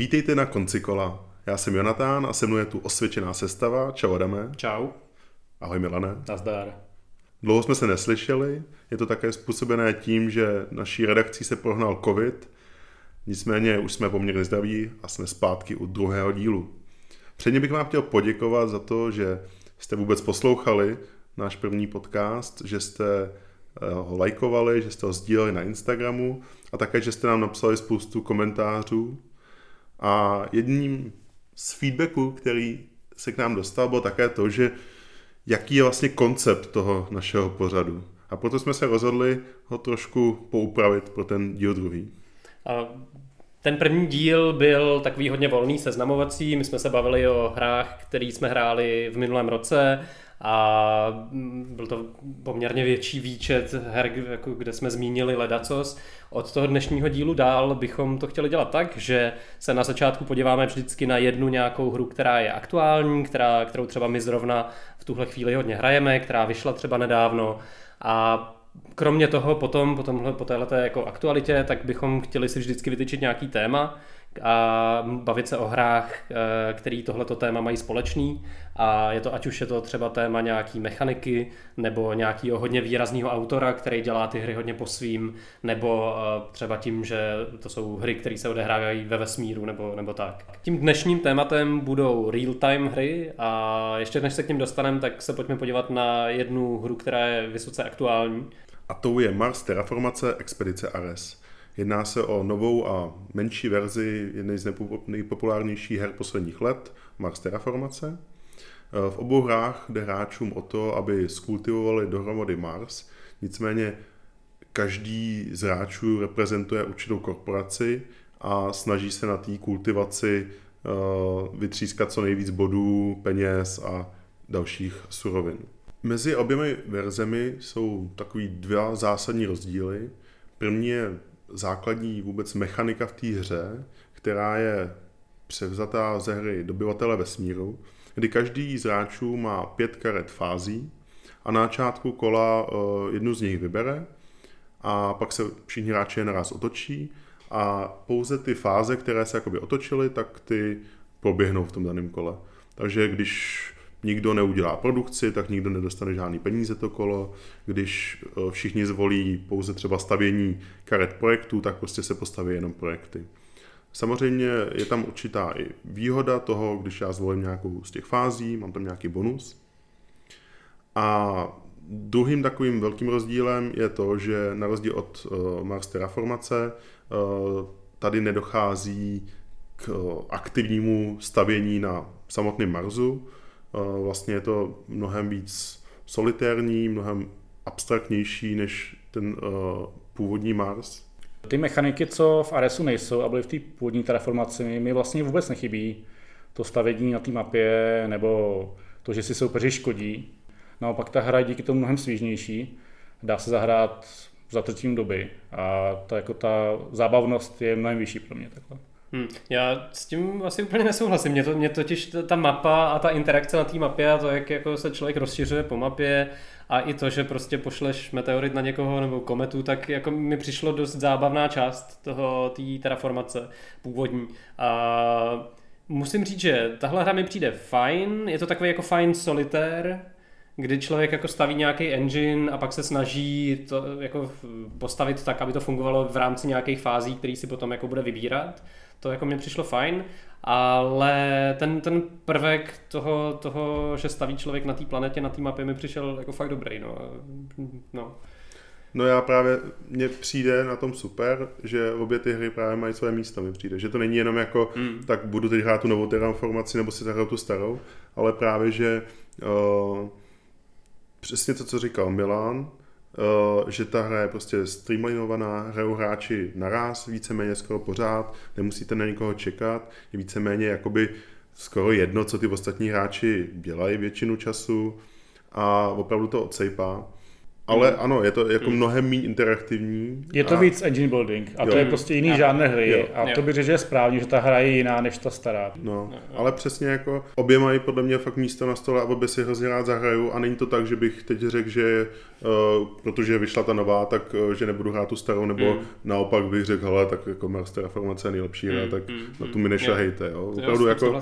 Vítejte na konci kola. Já jsem Jonatán a se mnou je tu osvědčená sestava. Čau Adame. Čau. Ahoj Milane. Nazdar. Dlouho jsme se neslyšeli, je to také způsobené tím, že naší redakcí se prohnal covid, nicméně už jsme poměrně zdraví a jsme zpátky u druhého dílu. Předně bych vám chtěl poděkovat za to, že jste vůbec poslouchali náš první podcast, že jste eh, ho lajkovali, že jste ho sdíleli na Instagramu a také, že jste nám napsali spoustu komentářů. A jedním z feedbacků, který se k nám dostal, bylo také to, že jaký je vlastně koncept toho našeho pořadu. A proto jsme se rozhodli ho trošku poupravit pro ten díl druhý. A ten první díl byl takový hodně volný, seznamovací. My jsme se bavili o hrách, které jsme hráli v minulém roce a byl to poměrně větší výčet her, jako kde jsme zmínili ledacos. Od toho dnešního dílu dál bychom to chtěli dělat tak, že se na začátku podíváme vždycky na jednu nějakou hru, která je aktuální, která, kterou třeba my zrovna v tuhle chvíli hodně hrajeme, která vyšla třeba nedávno a kromě toho potom, po, tomhle, po téhleté jako aktualitě, tak bychom chtěli si vždycky vytyčit nějaký téma, a bavit se o hrách, eh, který tohleto téma mají společný a je to, ať už je to třeba téma nějaký mechaniky nebo nějakého hodně výrazného autora, který dělá ty hry hodně po svým, nebo eh, třeba tím, že to jsou hry, které se odehrávají ve vesmíru nebo, nebo tak. Tím dnešním tématem budou real-time hry a ještě než se k ním dostaneme, tak se pojďme podívat na jednu hru, která je vysoce aktuální. A tou je Mars Terraformace Expedice Ares. Jedná se o novou a menší verzi jedné z nejpopulárnějších her posledních let, Mars Terraformace. V obou hrách jde hráčům o to, aby skultivovali dohromady Mars, nicméně každý z hráčů reprezentuje určitou korporaci a snaží se na té kultivaci eh, vytřískat co nejvíc bodů, peněz a dalších surovin. Mezi oběmi verzemi jsou takový dva zásadní rozdíly. První je základní vůbec mechanika v té hře, která je převzatá ze hry Dobyvatele vesmíru, kdy každý z hráčů má pět karet fází a na začátku kola eh, jednu z nich vybere a pak se všichni hráči naraz otočí a pouze ty fáze, které se jakoby otočily, tak ty proběhnou v tom daném kole. Takže když nikdo neudělá produkci, tak nikdo nedostane žádný peníze to kolo. Když eh, všichni zvolí pouze třeba stavění karet projektů, tak prostě se postaví jenom projekty. Samozřejmě je tam určitá i výhoda toho, když já zvolím nějakou z těch fází, mám tam nějaký bonus. A druhým takovým velkým rozdílem je to, že na rozdíl od uh, Mars Terraformace uh, tady nedochází k aktivnímu stavění na samotném Marsu, Vlastně je to mnohem víc solitérní, mnohem abstraktnější než ten původní Mars. Ty mechaniky, co v Aresu nejsou a byly v té původní terraformaci, mi vlastně vůbec nechybí. To stavění na té mapě nebo to, že si soupeři škodí. Naopak ta hra je díky tomu mnohem svížnější. Dá se zahrát za třetím doby a ta, jako ta zábavnost je mnohem vyšší pro mě. Takhle. Hmm. Já s tím asi úplně nesouhlasím. Mě, to, mě totiž ta mapa a ta interakce na té mapě a to, jak jako se člověk rozšiřuje po mapě a i to, že prostě pošleš meteorit na někoho nebo kometu, tak jako mi přišlo dost zábavná část toho té terraformace původní. A musím říct, že tahle hra mi přijde fajn, je to takový jako fajn solitér, kdy člověk jako staví nějaký engine a pak se snaží to jako postavit tak, aby to fungovalo v rámci nějakých fází, který si potom jako bude vybírat to jako mě přišlo fajn, ale ten, ten prvek toho, toho, že staví člověk na té planetě, na té mapě mi přišel jako fakt dobrý, no. no. No já právě, mně přijde na tom super, že obě ty hry právě mají své místo, mi přijde. Že to není jenom jako, mm. tak budu teď hrát tu novou terraformaci nebo si zahrát tu starou, ale právě, že uh, přesně to, co říkal Milan, že ta hra je prostě streamlinovaná, hrajou hráči naraz, víceméně skoro pořád, nemusíte na nikoho čekat, je víceméně jakoby skoro jedno, co ty ostatní hráči dělají většinu času a opravdu to odsejpá. Ale mm. ano, je to jako mm. mnohem méně interaktivní. Je to a... víc engine building a jo. to je prostě jiný žádné hry jo. a jo. to by řekl, že je správně, že ta hra je jiná než ta stará. No, ale přesně jako obě mají podle mě fakt místo na stole a obě si hrozně rád zahraju a není to tak, že bych teď řekl, že uh, protože vyšla ta nová, tak uh, že nebudu hrát tu starou, nebo mm. naopak bych řekl, hele, tak jako Mars Terraformace je nejlepší hra, mm, tak mm, na tu mi nešahejte, jo. Opravdu jako,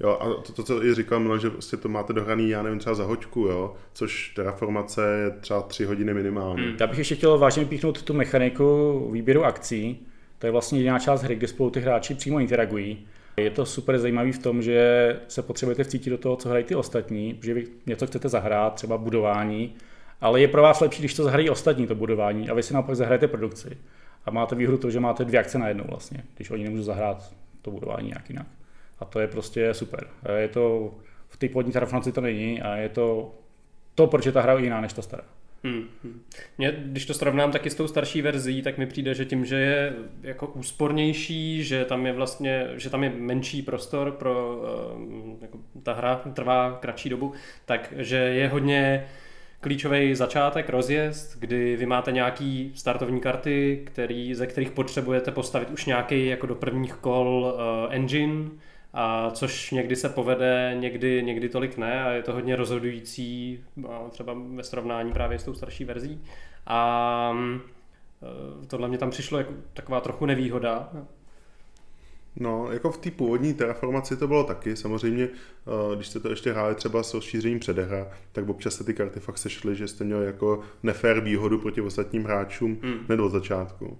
Jo, a to, to, co i říkal Milan, že prostě to máte dohraný, já nevím, třeba za hoďku, jo, což Terraformace je třeba tři hodiny minimálně. Hmm. Já bych ještě chtěl vážně píchnout tu mechaniku výběru akcí. To je vlastně jediná část hry, kde spolu ty hráči přímo interagují. Je to super zajímavý v tom, že se potřebujete vcítit do toho, co hrají ty ostatní, že vy něco chcete zahrát, třeba budování, ale je pro vás lepší, když to zahrají ostatní, to budování, a vy si naopak zahrajete produkci. A máte výhodu to, že máte dvě akce na jednou vlastně, když oni nemůžou zahrát to budování nějak jinak. A to je prostě super. Je to, v té původní Terraformaci to není a je to to, proč je ta hra jiná než ta stará. Hmm, hmm. Mě, když to srovnám taky s tou starší verzí, tak mi přijde, že tím, že je jako úspornější, že tam je vlastně, že tam je menší prostor pro uh, jako ta hra trvá kratší dobu, takže je hodně klíčový začátek, rozjezd, kdy vy máte nějaký startovní karty, který, ze kterých potřebujete postavit už nějaký jako do prvních kol uh, engine, a což někdy se povede, někdy, někdy tolik ne a je to hodně rozhodující třeba ve srovnání právě s tou starší verzí. A e, tohle mě tam přišlo jako taková trochu nevýhoda. No, jako v té původní terraformaci to bylo taky. Samozřejmě, e, když jste to ještě hráli třeba s rozšířením předehra, tak občas se ty karty fakt sešly, že jste měli jako nefér výhodu proti ostatním hráčům mm. hned od začátku.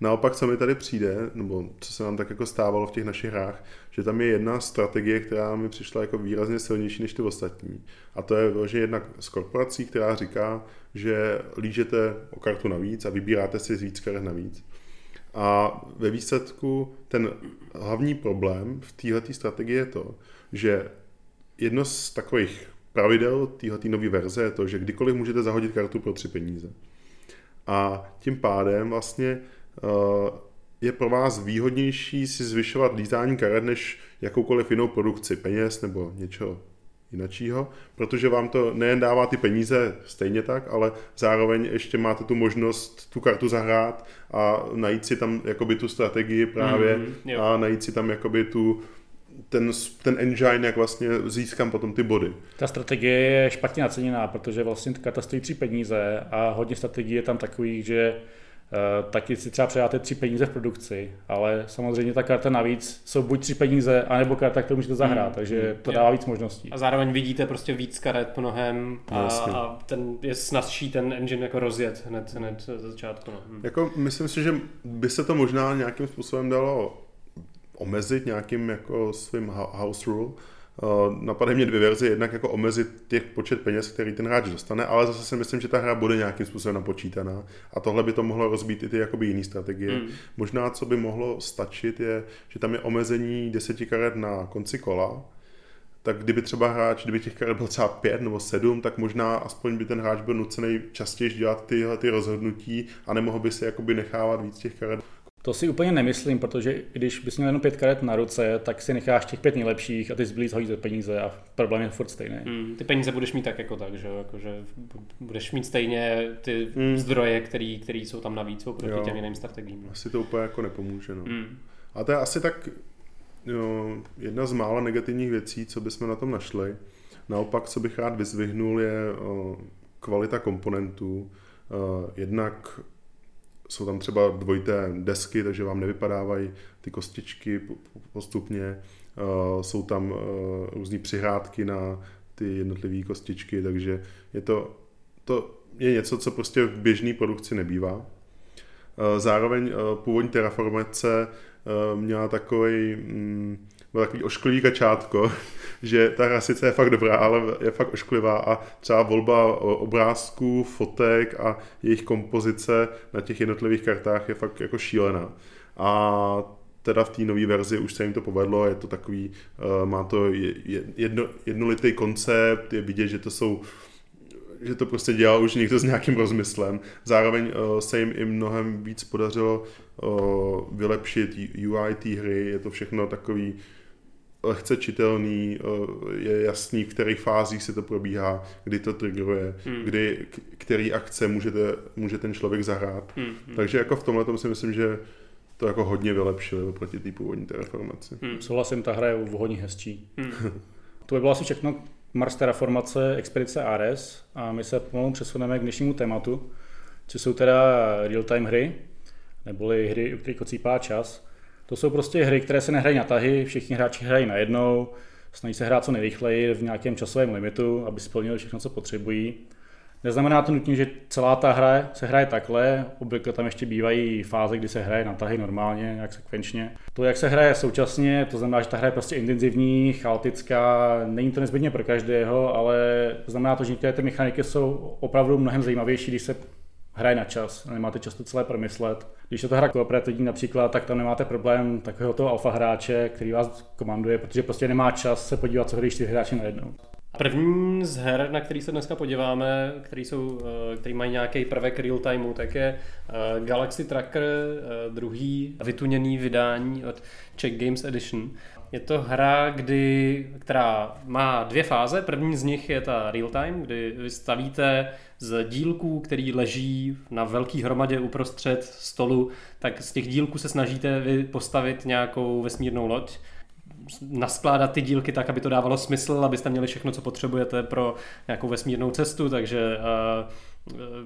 Naopak, co mi tady přijde, nebo co se nám tak jako stávalo v těch našich hrách, že tam je jedna strategie, která mi přišla jako výrazně silnější než ty ostatní. A to je že jedna z korporací, která říká, že lížete o kartu navíc a vybíráte si z víc karet navíc. A ve výsledku ten hlavní problém v této strategii je to, že jedno z takových pravidel této nové verze je to, že kdykoliv můžete zahodit kartu pro tři peníze. A tím pádem vlastně je pro vás výhodnější si zvyšovat lízání karet než jakoukoliv jinou produkci peněz nebo něčeho jinačího, protože vám to nejen dává ty peníze stejně tak, ale zároveň ještě máte tu možnost tu kartu zahrát a najít si tam jakoby tu strategii právě mm, a najít si tam jakoby tu ten, ten engine, jak vlastně získám potom ty body. Ta strategie je špatně naceněná, protože vlastně ta karta stojí tři peníze a hodně strategií je tam takových, že Eh, taky si třeba předáte tři peníze v produkci, ale samozřejmě ta karta navíc jsou buď tři peníze, anebo karta, kterou můžete zahrát, hmm. takže to dává víc možností. A zároveň vidíte prostě víc karet mnohem a, a ten je snazší ten engine jako rozjet hned, hned ze začátku. No. Hmm. Jako myslím si, že by se to možná nějakým způsobem dalo omezit nějakým jako svým house rule, Eh, napadají mě dvě verze, jednak jako omezit těch počet peněz, který ten hráč dostane, ale zase si myslím, že ta hra bude nějakým způsobem napočítaná a tohle by to mohlo rozbít i ty jakoby jiný strategie. Mm. Možná, co by mohlo stačit, je, že tam je omezení deseti karet na konci kola, tak kdyby třeba hráč, kdyby těch karet bylo třeba pět nebo sedm, tak možná aspoň by ten hráč byl nucený častěji dělat tyhle ty rozhodnutí a nemohl by se jakoby nechávat víc těch karet to si úplně nemyslím, protože když bys měl jenom pět karet na ruce, tak si necháš těch pět nejlepších a ty zbylí zhodíte peníze a problém je furt stejný. Mm, ty peníze budeš mít tak jako tak, že, jako, že budeš mít stejně ty mm. zdroje, který, který jsou tam navíc oproti jo. těm jiným strategiím. Asi to úplně jako nepomůže. No. Mm. A to je asi tak jo, jedna z mála negativních věcí, co bychom na tom našli. Naopak, co bych rád vyzvihnul, je o, kvalita komponentů. O, jednak jsou tam třeba dvojité desky, takže vám nevypadávají ty kostičky postupně. Eh, jsou tam eh, různé přihrádky na ty jednotlivé kostičky, takže je to, to je něco, co prostě v běžné produkci nebývá. Eh, zároveň původní terraformace měla takový, mm, byl takový ošklivý kačátko, že ta hra sice je fakt dobrá, ale je fakt ošklivá a třeba volba obrázků, fotek a jejich kompozice na těch jednotlivých kartách je fakt jako šílená. A teda v té nové verzi už se jim to povedlo, je to takový, uh, má to jedno, jednolitý koncept, je vidět, že to jsou že to prostě dělal už někdo s nějakým rozmyslem. Zároveň uh, se jim i mnohem víc podařilo uh, vylepšit UI té hry, je to všechno takový lehce čitelný, eh, je jasný, v kterých fázích se to probíhá, kdy to triggeruje, hmm. kdy, který akce můžete, může ten člověk zahrát. Hmm. hmm. Takže jako v tomhle tom si myslím, že to jako hodně vylepšili oproti té původní terraformaci. Hmm. Souhlasím, ta hra je hodně hezčí. Hmm. to by bylo asi všechno Mars Terraformace Expedice Ares a my se pomalu přesuneme k dnešnímu tématu, co jsou teda real-time hry, neboli hry, u kterých ocípá čas. To jsou prostě hry, které se nehrají na tahy, všichni hráči hrají najednou, snaží se hrát co nejrychleji v nějakém časovém limitu, aby splnili všechno, co potřebují. Neznamená to nutně, že celá ta hra se hraje takhle, obvykle tam ještě bývají fáze, kdy se hraje na tahy normálně, nějak sekvenčně. To, jak se hraje současně, to znamená, že ta hra je prostě intenzivní, chaotická, není to nezbytně pro každého, ale znamená to, že některé ty mechaniky jsou opravdu mnohem zajímavější, když se hraje na čas, nemáte čas to celé promyslet. Když je to hra kooperativní například, tak tam nemáte problém takového toho alfa hráče, který vás komanduje, protože prostě nemá čas se podívat, co hrají čtyři hráči najednou. První z her, na který se dneska podíváme, který, jsou, eh, který mají nějaký prvek real timeu, tak je eh, Galaxy Tracker, eh, druhý vytuněný vydání od Czech Games Edition. Je to hra, kdy, která má dvě fáze. První z nich je ta real time, kdy vy stavíte z dílků, který leží na velký hromadě uprostřed stolu, tak z těch dílků se snažíte vy postavit nějakou vesmírnou loď naskládat ty dílky tak, aby to dávalo smysl, abyste měli všechno, co potřebujete pro nějakou vesmírnou cestu, takže uh,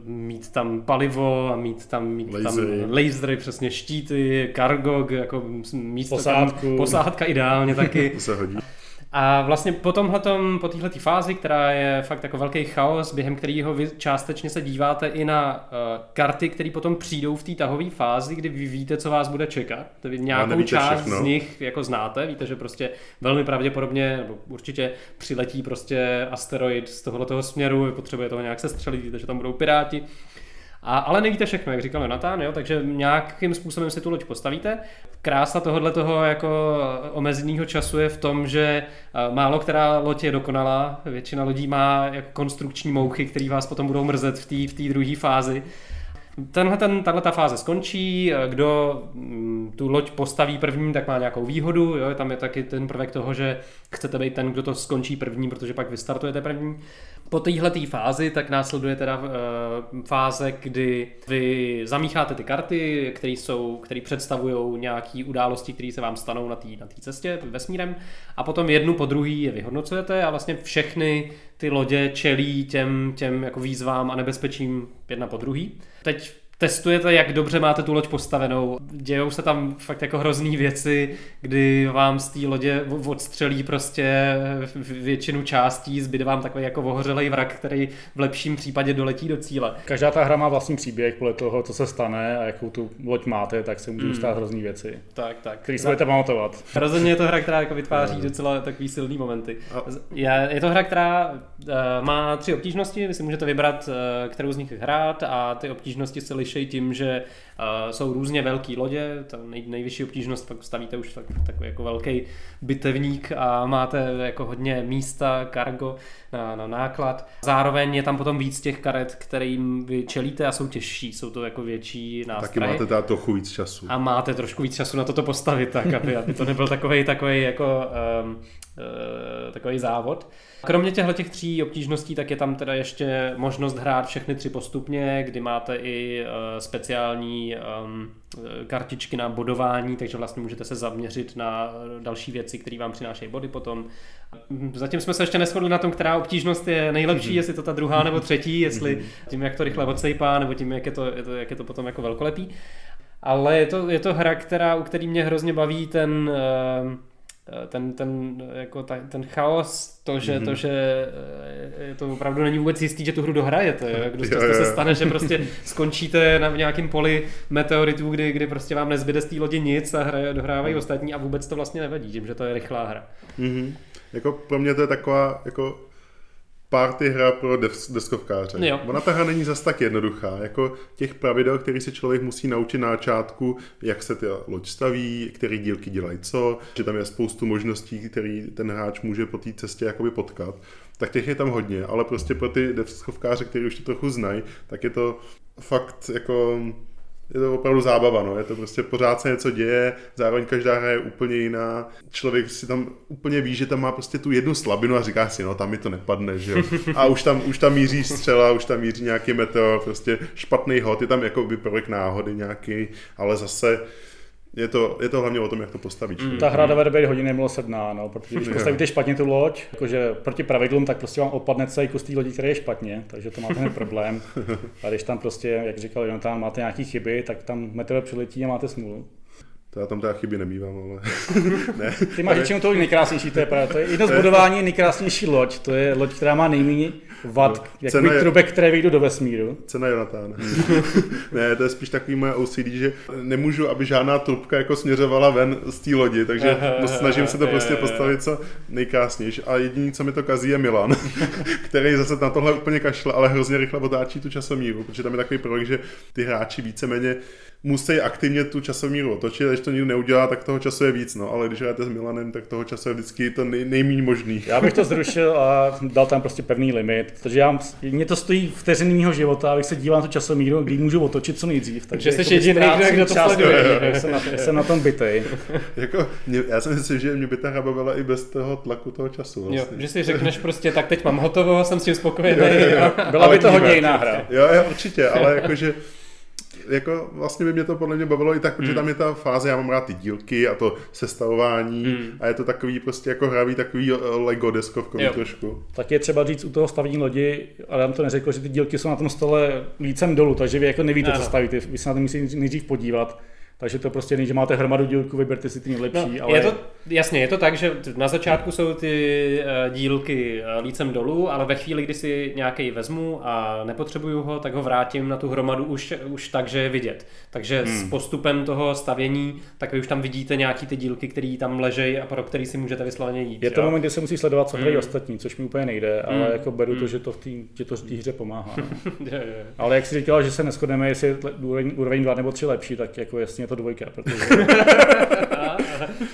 mít tam palivo a mít tam, mít lasery. tam lasery, přesně štíty, cargo, jako místo Posádku. Kam, posádka ideálně taky. to se hodí. A vlastně po tomhletom, po této fázi, která je fakt jako velký chaos, během kterého vy částečně se díváte i na uh, karty, které potom přijdou v té tahové fázi, kdy vy víte, co vás bude čekat. Vy nějakou část všechno. z nich jako znáte, víte, že prostě velmi pravděpodobně, nebo určitě přiletí prostě asteroid z tohoto směru, vy potřebuje toho nějak sestřelit, víte, že tam budou piráti. A, ale nevíte všechno, jak říkal Jonathan, jo? takže nějakým způsobem si tu loď postavíte. Krása tohohle toho jako omezeného času je v tom, že eh, málo která loď je dokonalá, většina lodí má jako konstrukční mouchy, které vás potom budou mrzet v té v druhé fázi. Tenhle, ten, tahle ta fáze skončí, kdo mm, tu loď postaví první, tak má nějakou výhodu, jo? tam je taky ten prvek toho, že chcete být ten, kdo to skončí první, protože pak vystartujete první. Po téhle fázi tak následuje teda uh, fáze, kdy vy zamícháte ty karty, které jsou, které představují nějaké události, které se vám stanou na té na cestě vesmírem a potom jednu po druhý je vyhodnocujete a vlastně všechny ty lodě čelí těm, těm jako výzvám a nebezpečím jedna po druhý. Teď testujete, jak dobře máte tu loď postavenou. Dějou se tam fakt jako hrozný věci, kdy vám z té lodě odstřelí prostě většinu částí, zbyde vám takový jako ohořelej vrak, který v lepším případě doletí do cíle. Každá ta hra má vlastní příběh podle toho, co se stane a jakou tu loď máte, tak se můžou hmm. stát hrozný věci. Tak, tak. Který se budete pamatovat. Rozhodně je to hra, která jako vytváří docela takový silný momenty. Je, je to hra, která uh, má tři obtížnosti, vy si můžete vybrat, uh, kterou z nich hrát a ty obtížnosti se liší liší tím, že uh, jsou různě velké lodě, ta nej, nejvyšší obtížnost pak stavíte už tak, takový jako velký bitevník a máte jako hodně místa, kargo na, na náklad. Zároveň je tam potom víc těch karet, kterým vy čelíte a jsou těžší, jsou to jako větší nástroje. Taky máte teda trochu víc času. A máte trošku víc času na toto postavit, tak aby, aby to nebyl takový takový jako um, uh, takový závod. Kromě těchto těch tří obtížností, tak je tam teda ještě možnost hrát všechny tři postupně, kdy máte i uh, speciální um, kartičky na bodování, takže vlastně můžete se zaměřit na další věci, které vám přinášejí body potom. Zatím jsme se ještě neschodli na tom, která obtížnost je nejlepší, mm-hmm. jestli to ta druhá nebo třetí, jestli mm-hmm. tím, jak to rychle odsejpá, nebo tím, jak je to, je to, jak je to potom jako velkolepý. Ale je to, je to hra, která, u který mě hrozně baví ten uh, Eh, ten, ten, jako ta, ten chaos, to že, mm-hmm. to, že eh, to opravdu není vůbec jistý, že tu hru dohrajete. Jak dost často se stane, že prostě skončíte na nějakém poli meteoritů, kdy, kdy prostě vám nezbyde z té lodi nic a hraje, dohrávají mm. ostatní a vůbec to vlastně nevadí, tím, že to je rychlá hra. Mm-hmm. Jako pro mě to je taková jako party hra pro deskovkáře. Jo. Ona ta hra není zas tak jednoduchá. Jako těch pravidel, který se člověk musí naučit na začátku, jak se ty loď staví, který dílky dělají co, že tam je spoustu možností, který ten hráč může po té cestě jakoby potkat. Tak těch je tam hodně, ale prostě pro ty deskovkáře, kteří už to trochu znají, tak je to fakt jako je to opravdu zábava, no. je to prostě pořád se něco děje, zároveň každá hra je úplně jiná. Člověk si tam úplně ví, že tam má prostě tu jednu slabinu a říká si, no tam mi to nepadne, že jo. A už tam, už tam míří střela, už tam míří nějaký meteor, prostě špatný hod, je tam jako by prvek náhody nějaký, ale zase je to, je to hlavně o tom, jak to postavíš. Mm. Ta hra dovede být hodně milosrdná, no, protože když postavíte špatně tu loď, jakože proti pravidlům, tak prostě vám opadne celý kus té lodi, který je špatně, takže to máte ten problém. A když tam prostě, jak říkal Jonathan, máte nějaké chyby, tak tam meteor přiletí a máte smůlu. To já tam teda chyby nemývám, ale ne. Ty máš většinou to nejkrásnější, to je pravda. To je jedno z budování nejkrásnější loď. To je loď, která má nejméně vad, no, jak trubek, které vyjdu do vesmíru. Cena Jonatána. ne, to je spíš takový moje OCD, že nemůžu, aby žádná trubka jako směřovala ven z té lodi, takže snažím se to prostě postavit co nejkrásnější. A jediný, co mi to kazí, je Milan, který zase na tohle úplně kašle, ale hrozně rychle otáčí tu časomíru, protože tam je takový projekt, že ty hráči víceméně musí aktivně tu časomíru otočit, když to nikdo neudělá, tak toho času je víc, no, ale když hrajete s Milanem, tak toho času je vždycky to nej, nejméně možný. Já bych to zrušil a dal tam prostě pevný limit, protože já, mě to stojí vteřiny mého života, abych se díval na tu časomíru, kdy můžu otočit co nejdřív. Takže jsi jediný, kdo to sleduje. Jsem na, jsem na tom bytej. jako, mě, já si myslím, že mě by ta hra bavila i bez toho tlaku toho času. Vlastně. Jo, že si řekneš prostě, tak teď mám hotovo, jsem s tím spokojený. Jo, jo, jo. Byla by to hodně jiná hra. Jo, jo, určitě, ale jakože jako vlastně by mě to podle mě bavilo i tak, protože mm. tam je ta fáze, já mám rád ty dílky a to sestavování mm. a je to takový prostě jako hravý takový eh, Lego deskovkový trošku. Tak je třeba říct u toho stavění lodi, ale tam to neřekl, že ty dílky jsou na tom stole lícem dolů, takže vy jako nevíte, ano. co stavíte, vy se na to musíte nejdřív podívat takže to prostě není, že máte hromadu dílků, vyberte si ty nejlepší. No, ale... je to, jasně, je to tak, že na začátku jsou ty uh, dílky uh, lícem dolů, ale ve chvíli, kdy si nějaký vezmu a nepotřebuju ho, tak ho vrátím na tu hromadu už, už tak, že je vidět. Takže hmm. s postupem toho stavění, tak vy už tam vidíte nějaký ty dílky, které tam ležejí a pro který si můžete vysloveně jít. Je to jo? moment, kdy se musí sledovat, co hrají hmm. ostatní, což mi úplně nejde, ale hmm. jako beru hmm. to, že to v té to v hře pomáhá. je, je. Ale jak si říkal, že se neschodneme, jestli je úroveň 2 nebo 3 lepší, tak jako jasně to dvojka, protože...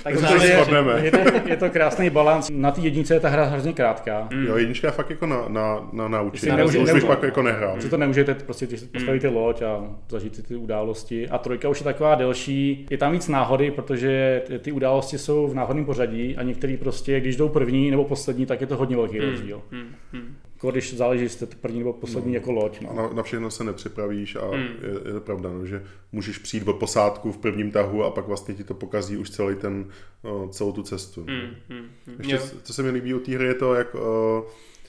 tak známe, je, je, to, je to krásný balans. Na té jedničce je ta hra hrozně krátká. Mm. Jo, jednička je fakt jako na, na, na naučení. Neuži, už bych pak jako nehrál. Si to nemůžete prostě, když postavíte mm. loď a zažít si ty události. A trojka už je taková delší. Je tam víc náhody, protože ty události jsou v náhodném pořadí a některý prostě, když jdou první nebo poslední, tak je to hodně velký mm. rozdíl. Mm. Mm když záleží, jestli to první nebo poslední no, jako loď. No. Na, na všechno se nepřipravíš a mm. je, je to pravda, no, že můžeš přijít o posádku v prvním tahu a pak vlastně ti to pokazí už celý ten, uh, celou tu cestu. Mm, mm, mm. Ještě, co se mi líbí u té hry je to, jak uh,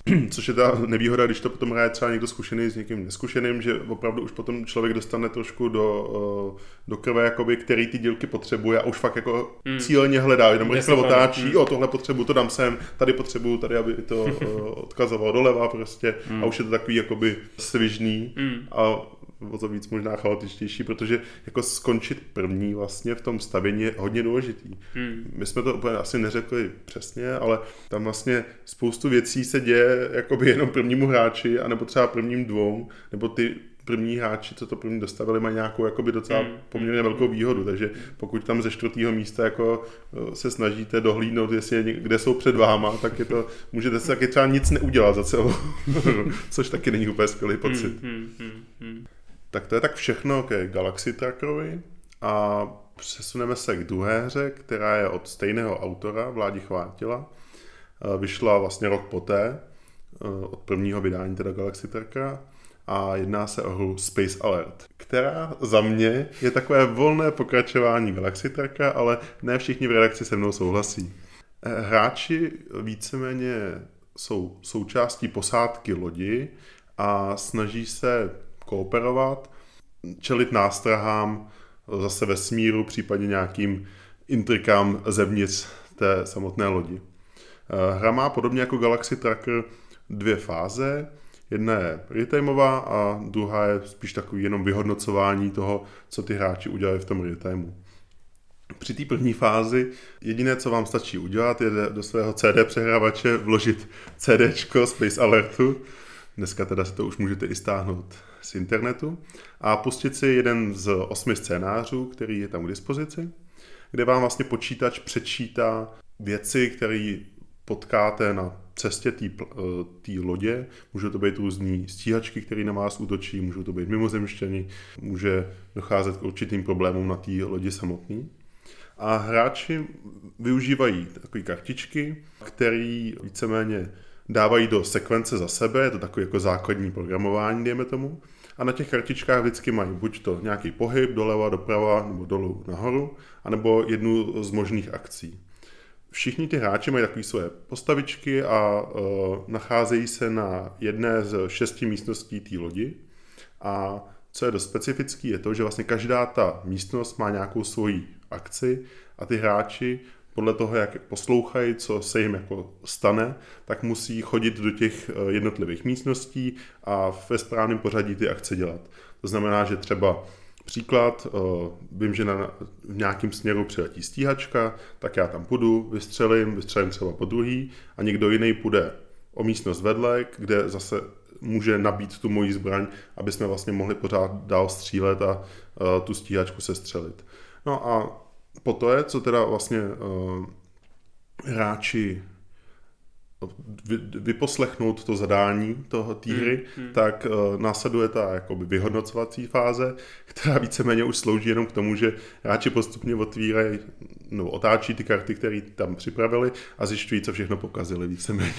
Což je ta nevýhoda, když to potom hraje třeba někdo zkušený s někým neskušeným, že opravdu už potom člověk dostane trošku do, eh, do krve, jakoby, který ty dílky potřebuje a už fakt jako mm. cíleně hledá, jenom rychle otáčí, mm. o tohle potřebuju, to dám sem, tady potřebuju, tady, aby to uh, odkazovalo doleva prostě mm. a už je to takový jakoby svižný mm. a o to víc možná chaotičtější, protože jako skončit první vlastně v tom stavění je hodně důležitý. Hmm. My jsme to úplně asi neřekli přesně, ale tam vlastně spoustu věcí se děje jakoby jenom prvnímu hráči, anebo třeba prvním dvou, nebo ty první hráči, co to první dostavili, mají nějakou jakoby docela hmm. poměrně velkou výhodu, takže pokud tam ze čtvrtého místa jako eh, se snažíte dohlídnout, jestli je, kde jsou před váma, tak je to, můžete se taky třeba nic neudělat za celou, což taky není úplně skvělý pocit. Hmm, hmm, hmm, hmm. Tak to je tak všechno ke Galaxy Trackerovi a přesuneme se k druhé hře, která je od stejného autora, Vládi Chvátila. Eh, vyšla vlastně rok poté, eh, od prvního vydání teda Galaxy Trackera a jedná se o hru Space Alert, která za mě je takové volné pokračování Galaxy Trackera, ale ne všichni v redakci se mnou souhlasí. Eh, hráči víceméně jsou součástí posádky lodi a snaží se kooperovat, čelit nástrahám zase ve smíru, případně nějakým intrikám zevnitř té samotné lodi. Eh, hra má podobně jako Galaxy Tracker dvě fáze. Jedna je real a druhá je spíš takový jenom vyhodnocování toho, co ty hráči udělali v tom real Při té první fázi jediné, co vám stačí udělat, je do svého CD přehrávače vložit CD Space Alertu. Dneska teda si to už můžete i stáhnout z internetu a pustit si jeden z osmi scénářů, který je tam k dispozici, kde vám vlastně počítač přečítá věci, které potkáte na cestě té eh, lodě. Můžou to být různé stíhačky, které na vás útočí, můžou to být mimozemštění, může docházet k určitým problémům na té lodi samotné. A hráči využívají takové kartičky, které víceméně dávají do sekvence za sebe, je to takové jako základní programování, dejme tomu, a na těch kartičkách vždycky mají buď to nějaký pohyb doleva, doprava nebo dolů nahoru, anebo jednu z možných akcí. Všichni ty hráči mají takové své postavičky a uh, nacházejí se na jedné z šesti místností té lodi. A co je dost specifický, je to, že vlastně každá ta místnost má nějakou svoji akci a ty hráči podle toho, jak poslouchají, co se jim jako stane, tak musí chodit do těch eh, jednotlivých místností a ve správném pořadí ty akce dělat. To znamená, že třeba Příklad, eh, vím, že na, v nějakém směru přiletí stíhačka, tak já tam půjdu, vystřelím, vystřelím třeba po druhý a někdo jiný půjde o místnost vedle, kde zase může nabít tu moji zbraň, aby jsme vlastně mohli pořád dál střílet a uh, tu stíhačku se střelit. No a po to je, co teda vlastně uh, hráči vyposlechnout to zadání toho té hry, hmm, hmm. tak uh, následuje ta jakoby vyhodnocovací fáze, která víceméně už slouží jenom k tomu, že hráči postupně otvírají, no, otáčí ty karty, které tam připravili a zjišťují, co všechno pokazili víceméně.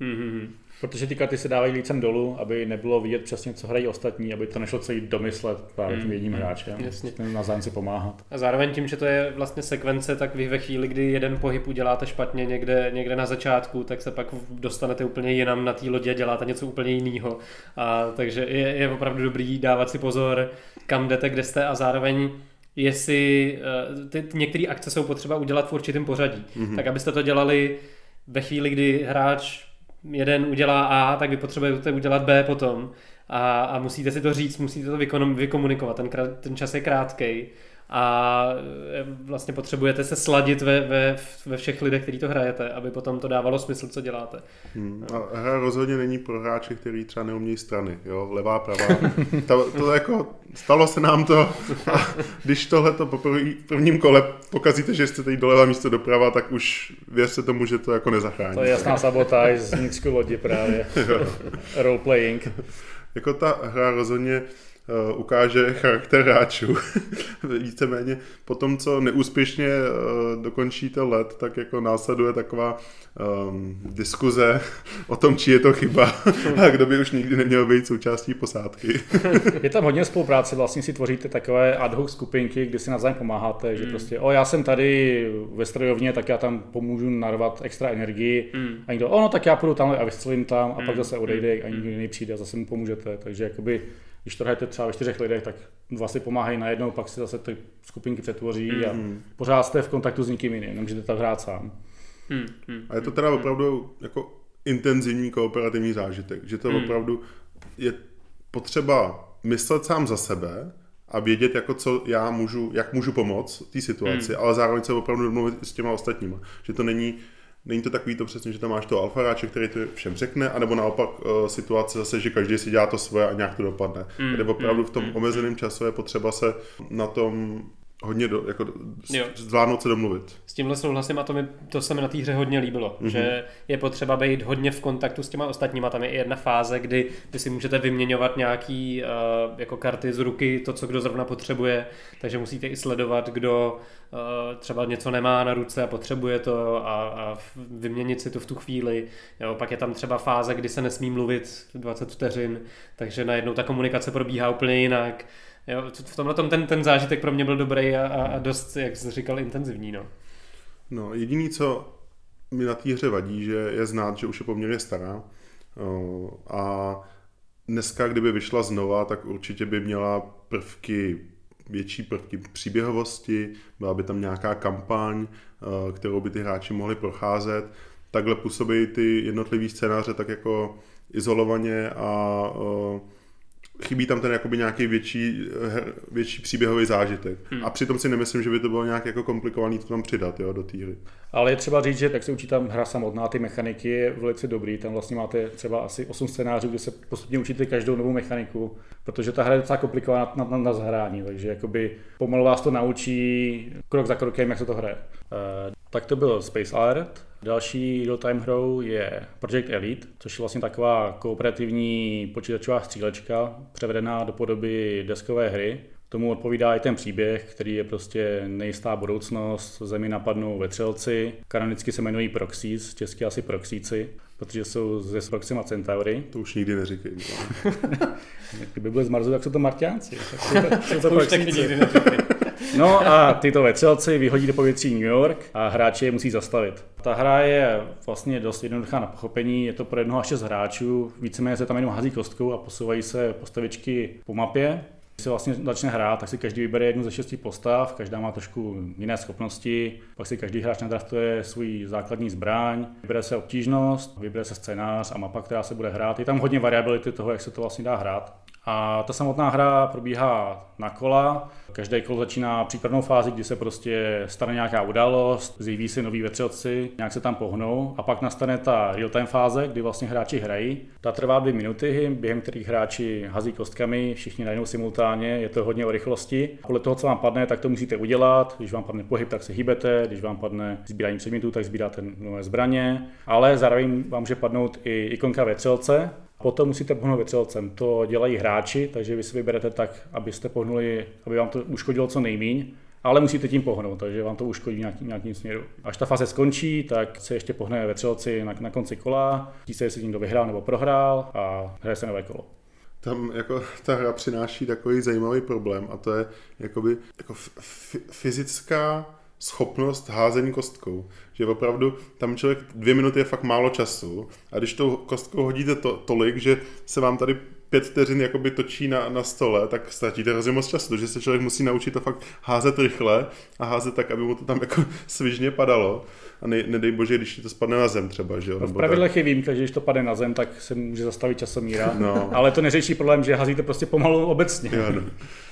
Hmm, hmm, hmm. Protože ty karty se dávají lícem dolů, aby nebylo vidět přesně, co hrají ostatní, aby to nešlo celý domyslet právě tím hmm, jedním hmm, hráčem. Jasně. Na zájem si pomáhat. A zároveň tím, že to je vlastně sekvence, tak vy ve chvíli, kdy jeden pohyb uděláte špatně někde, někde na začátku, tak se pak dostanete úplně jinam na té lodě, děláte něco úplně jiného. A takže je, je opravdu dobrý dávat si pozor, kam jdete, kde jste a zároveň jestli eh, ty, některé akce jsou potřeba udělat v určitém pořadí. Mm-hmm. Tak abyste to dělali ve chvíli, kdy hráč jeden udělá A, tak vy potřebujete udělat B potom. A, a musíte si to říct, musíte to vykomunikovat. Ten, ten čas je krátkej a e, vlastně potřebujete se sladit ve, ve, ve všech lidech, kteří to hrajete, aby potom to dávalo smysl, co děláte. Hmm. A hra rozhodně není pro hráče, který třeba neumějí strany, jo, levá, pravá. to, to jako, stalo se nám to a když tohle to po první, prvním kole pokazíte, že jste teď doleva místo doprava, tak už věřte tomu, že to jako nezachrání. To je jasná sabotáž z vnitřku lodi právě. Roleplaying. Jako ta hra rozhodně Eh, ukáže charakter hráčů. Víceméně po tom, co neúspěšně uh, dokončíte let, tak jako následuje taková um, diskuze o tom, či je to chyba a kdo by už nikdy neměl být součástí posádky. je tam hodně spolupráce, vlastně si tvoříte takové ad hoc skupinky, kdy si navzájem pomáháte, že mm. prostě, o já jsem tady ve strojovně, tak já tam pomůžu narvat extra energii mm. a někdo, o no tak já půjdu tamhle a vystřelím tam a mm. pak zase odejde a nikdo jiný přijde a zase mu pomůžete, takže jakoby když to hrajete třeba ve čtyřech lidech, tak dva si pomáhají najednou, pak si zase ty skupinky přetvoří mm. a hmm. pořád jste v kontaktu s někým jiným, nemůžete tak hrát sám. Mm. A je to teda opravdu jako intenzivní kooperativní zážitek, že to mm. opravdu je potřeba myslet sám za sebe a vědět, jako co já můžu, jak můžu pomoct té situaci, mm. ale zároveň se opravdu domluvit s těma ostatníma. Že to není, Není to takový to přesně, že tam máš toho alfaráče, který to všem řekne, anebo naopak uh, situace zase, že každý si dělá to svoje a nějak to dopadne. Mm, Tady opravdu mm, v tom mm, omezeném čase je potřeba se na tom hodně do, jako zvládnout se domluvit. Tímhle souhlasím a to, mi, to se mi na té hře hodně líbilo, mm-hmm. že je potřeba být hodně v kontaktu s těma ostatníma. Tam je i jedna fáze, kdy vy si můžete vyměňovat nějaký uh, jako karty z ruky, to, co kdo zrovna potřebuje, takže musíte i sledovat, kdo uh, třeba něco nemá na ruce a potřebuje to a, a vyměnit si to v tu chvíli. Jo, pak je tam třeba fáze, kdy se nesmí mluvit 20 vteřin, takže najednou ta komunikace probíhá úplně jinak. Jo, v tomhle tom ten, ten zážitek pro mě byl dobrý a, a dost, jak jsi říkal, intenzivní. No, no jediný, co mi na té hře vadí, že je znát, že už je poměrně stará. A dneska, kdyby vyšla znova, tak určitě by měla prvky, větší prvky příběhovosti, byla by tam nějaká kampaň, kterou by ty hráči mohli procházet. Takhle působí ty jednotlivé scénáře tak jako izolovaně a chybí tam ten jakoby nějaký větší, větší příběhový zážitek. Hmm. A přitom si nemyslím, že by to bylo nějak jako komplikovaný to tam přidat jo, do té hry. Ale je třeba říct, že tak se učí tam hra samotná, ty mechaniky je velice dobrý. Tam vlastně máte třeba asi 8 scénářů, kde se postupně učíte každou novou mechaniku, protože ta hra je docela komplikovaná na, na, na zhrání, takže jakoby pomalu vás to naučí krok za krokem, jak se to hraje. Uh, tak to byl Space Alert. Další real-time hrou je Project Elite, což je vlastně taková kooperativní počítačová střílečka, převedená do podoby deskové hry. Tomu odpovídá i ten příběh, který je prostě nejistá budoucnost, zemi napadnou vetřelci, kanonicky se jmenují proxies, česky asi proxíci, protože jsou ze Proxima Centauri. To už nikdy neříkej. Kdyby byli z Marsu, tak jsou to Martiánci. Tak jsou to, to taky nikdy neříkej. No a tyto vetřelci vyhodí do povětří New York a hráči je musí zastavit. Ta hra je vlastně dost jednoduchá na pochopení, je to pro jednoho až šest hráčů, víceméně se tam jenom hází kostkou a posouvají se postavičky po mapě. Když se vlastně začne hrát, tak si každý vybere jednu ze šesti postav, každá má trošku jiné schopnosti, pak si každý hráč nadraftuje svůj základní zbraň, vybere se obtížnost, vybere se scénář a mapa, která se bude hrát. Je tam hodně variability toho, jak se to vlastně dá hrát. A ta samotná hra probíhá na kola. Každé kolo začíná přípravnou fázi, kdy se prostě stane nějaká událost, zjeví se noví vetřelci, nějak se tam pohnou a pak nastane ta real-time fáze, kdy vlastně hráči hrají. Ta trvá dvě minuty, během kterých hráči hazí kostkami, všichni najednou simultánně, je to hodně o rychlosti. Podle toho, co vám padne, tak to musíte udělat. Když vám padne pohyb, tak se hýbete, když vám padne sbírání předmětů, tak sbíráte nové zbraně, ale zároveň vám může padnout i ikonka vetřelce, Potom musíte pohnout vetřelcem. To dělají hráči, takže vy si vyberete tak, abyste pohnuli, aby vám to uškodilo co nejméně, ale musíte tím pohnout, takže vám to uškodí nějaký, nějakým směru. Až ta fáze skončí, tak se ještě pohne vetřelci na, na konci kola, zjistí se, jestli někdo vyhrál nebo prohrál a hraje se nové kolo tam jako ta hra přináší takový zajímavý problém a to je jakoby jako f- fyzická schopnost házení kostkou. Že opravdu tam člověk dvě minuty je fakt málo času a když tou kostkou hodíte to, tolik, že se vám tady pět vteřin jakoby točí na, na stole, tak ztratíte hrozně moc času, že se člověk musí naučit to fakt házet rychle a házet tak, aby mu to tam jako svižně padalo. A ne, nedej bože, když to spadne na zem třeba, že jo? No v pravidlech je výjimka, že když to padne na zem, tak se může zastavit časomíra. No. Ale to neřeší problém, že hazíte prostě pomalu obecně. Jo, no.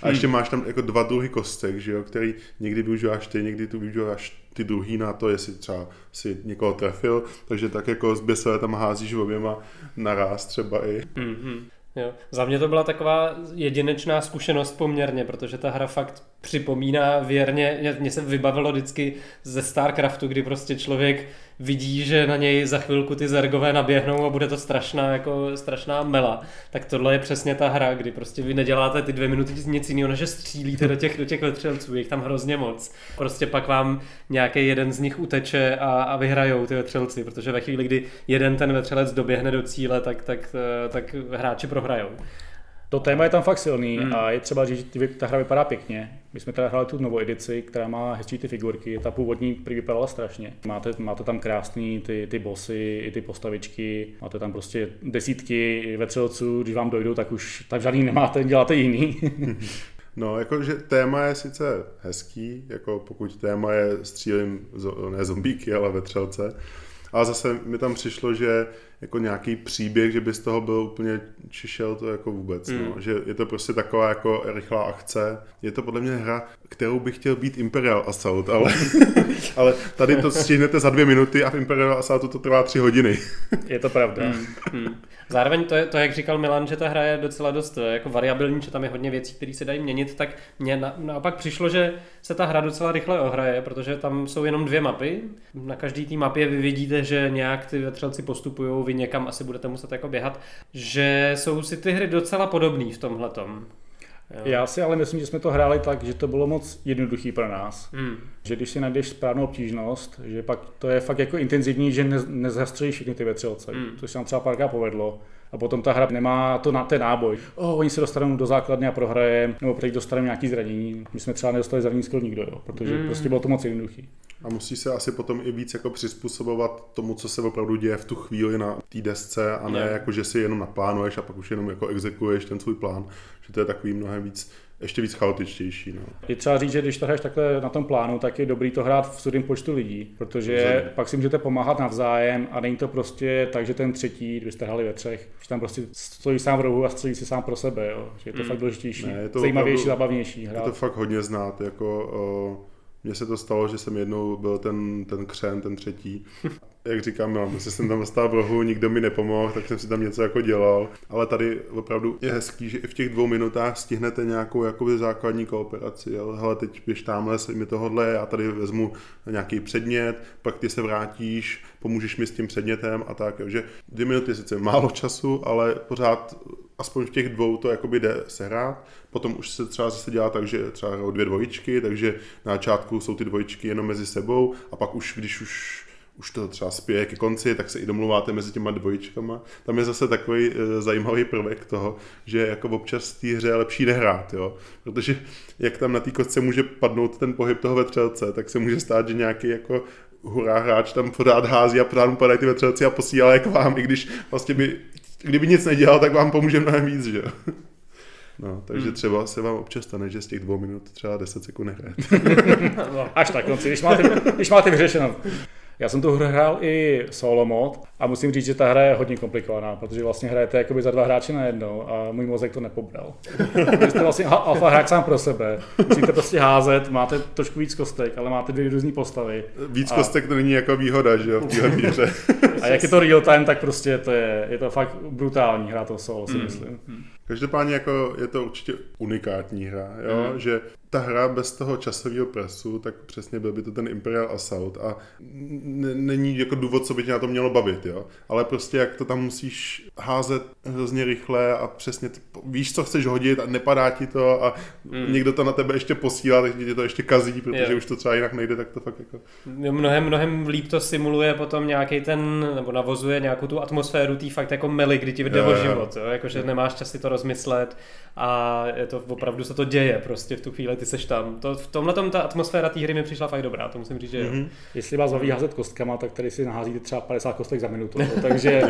A ještě máš tam jako dva druhy kostek, že jo, který někdy využíváš ty, někdy tu využíváš ty druhý na to, jestli třeba si někoho trefil, takže tak jako zběsele tam házíš oběma naraz třeba i. Mm-hmm. Jo. Za mě to byla taková jedinečná zkušenost poměrně, protože ta hra fakt připomíná věrně, mě se vybavilo vždycky ze StarCraftu, kdy prostě člověk vidí, že na něj za chvilku ty zergové naběhnou a bude to strašná, jako strašná mela. Tak tohle je přesně ta hra, kdy prostě vy neděláte ty dvě minuty nic jiného, než střílíte do těch, do těch vetřelců, je tam hrozně moc. Prostě pak vám nějaký jeden z nich uteče a, a vyhrajou ty vetřelci, protože ve chvíli, kdy jeden ten vetřelec doběhne do cíle, tak, tak, tak hráči prohrajou. To téma je tam fakt silný hmm. a je třeba říct, že ta hra vypadá pěkně. My jsme teda hráli tu novou edici, která má hezčí ty figurky. Ta původní prý vypadala strašně. Máte, máte tam krásný ty, ty bossy, i ty postavičky. Máte tam prostě desítky vetřelců. Když vám dojdou, tak už tak žádný nemáte, děláte jiný. No, jakože téma je sice hezký, jako pokud téma je střílím, ne zombíky, ale vetřelce, ale zase mi tam přišlo, že jako nějaký příběh, že by z toho byl úplně čišel to jako vůbec, mm. no. Hmm. že je to prostě taková jako rychlá akce. Je to podle mě hra, kterou bych chtěl být Imperial Assault, ale, ale tady to stihnete za dvě minuty a v Imperial Assaultu to trvá tři hodiny. je to pravda. Mm. Mm. Zároveň to, je, to, jak říkal Milan, že ta hra je docela dost eh, jako variabilní, že tam je hodně věcí, které se dají měnit, tak mně na, naopak přišlo, že se ta hra docela rychle ohraje, protože tam jsou jenom dvě mapy. Na každé té mapě vy vidíte, že nějak ty vetřelci postupují, vy někam asi budete muset jako běhat, že jsou si ty hry docela podobné v tomhle tom. Já si ale myslím, že jsme to hráli tak, že to bylo moc jednoduchý pro nás. Hmm. Že když si najdeš správnou obtížnost, že pak to je fakt jako intenzivní, že ne, nezastřelíš všechny ty vetřelce, hmm. což se nám třeba párkrát povedlo. A potom ta hra nemá to na ten náboj. Oh, oni se dostanou do základny a prohraje, nebo teď dostanou nějaký zranění. My jsme třeba nedostali zranění skoro nikdo, jo, protože hmm. prostě bylo to moc jednoduchý. A musí se asi potom i víc jako přizpůsobovat tomu, co se opravdu děje v tu chvíli na té desce a ne yeah. jako, že si jenom naplánuješ a pak už jenom jako exekuješ ten svůj plán, že to je takový mnohem víc ještě víc chaotičtější. No. Je třeba říct, že když to hraješ takhle na tom plánu, tak je dobrý to hrát v sudým počtu lidí, protože Zem. pak si můžete pomáhat navzájem a není to prostě tak, že ten třetí, když jste hráli ve třech, že tam prostě stojí sám v rohu a stojí si sám pro sebe, jo. že je to mm. fakt důležitější, ne, je to zajímavější, opravdu, zabavnější. Hrát. Je to fakt hodně znát, jako o, mně se to stalo, že jsem jednou byl ten, ten křen, ten třetí. Jak říkám, no, prostě jsem tam stál v rohu, nikdo mi nepomohl, tak jsem si tam něco jako dělal. Ale tady opravdu je hezký, že i v těch dvou minutách stihnete nějakou jakoby základní kooperaci. Jo. Hele, teď běž tamhle, mi tohodle, já tady vezmu nějaký předmět, pak ty se vrátíš, pomůžeš mi s tím předmětem a tak. Jo. Že dvě minuty je sice málo času, ale pořád aspoň v těch dvou to jakoby jde sehrát. Potom už se třeba zase dělá tak, že třeba dvě dvojičky, takže na začátku jsou ty dvojičky jenom mezi sebou a pak už, když už už to třeba spěje ke konci, tak se i domluváte mezi těma dvojičkama. Tam je zase takový e, zajímavý prvek toho, že jako občas v té hře je lepší nehrát, jo? protože jak tam na té kostce může padnout ten pohyb toho vetřelce, tak se může stát, že nějaký jako hurá hráč tam pořád hází a pořád mu padají ty vetřelci a posílá je k vám, i když vlastně by, kdyby nic nedělal, tak vám pomůže mnohem víc, že No, takže hmm. třeba se vám občas stane, že z těch dvou minut třeba 10 sekund nehrajete. no, až tak konci, když máte, když máte vyřešeno. Já jsem tu hru hrál i solo mod a musím říct, že ta hra je hodně komplikovaná, protože vlastně hrajete jakoby za dva hráče na jednou a můj mozek to nepobral. Vy jste vlastně alfa hráč sám pro sebe. Musíte prostě házet, máte trošku víc kostek, ale máte dvě různé postavy. Víc a... kostek to není jako výhoda, že jo, v téhle hře. a jak je to real time, tak prostě to je, je to fakt brutální hra to solo, si mm. myslím. Každopádně jako je to určitě unikátní hra, jo? Mm. že ta hra bez toho časového presu, tak přesně byl by to ten Imperial Assault a n- není jako důvod, co by tě na to mělo bavit, jo. Ale prostě jak to tam musíš házet hrozně rychle a přesně t- víš, co chceš hodit a nepadá ti to a mm. někdo to na tebe ještě posílá, tak ti to ještě kazí, protože jo. už to třeba jinak nejde, tak to fakt jako... Mnohem, mnohem líp to simuluje potom nějaký ten, nebo navozuje nějakou tu atmosféru tý fakt jako mely, kdy ti jde o život, jo? Jakože nemáš čas si to rozmyslet a je to opravdu se to děje prostě v tu chvíli ty seš tam. To, v tomhle tom ta atmosféra té hry mi přišla fakt dobrá, to musím říct, že mm-hmm. Jestli vás baví házet kostkama, tak tady si naházíte třeba 50 kostek za minutu. takže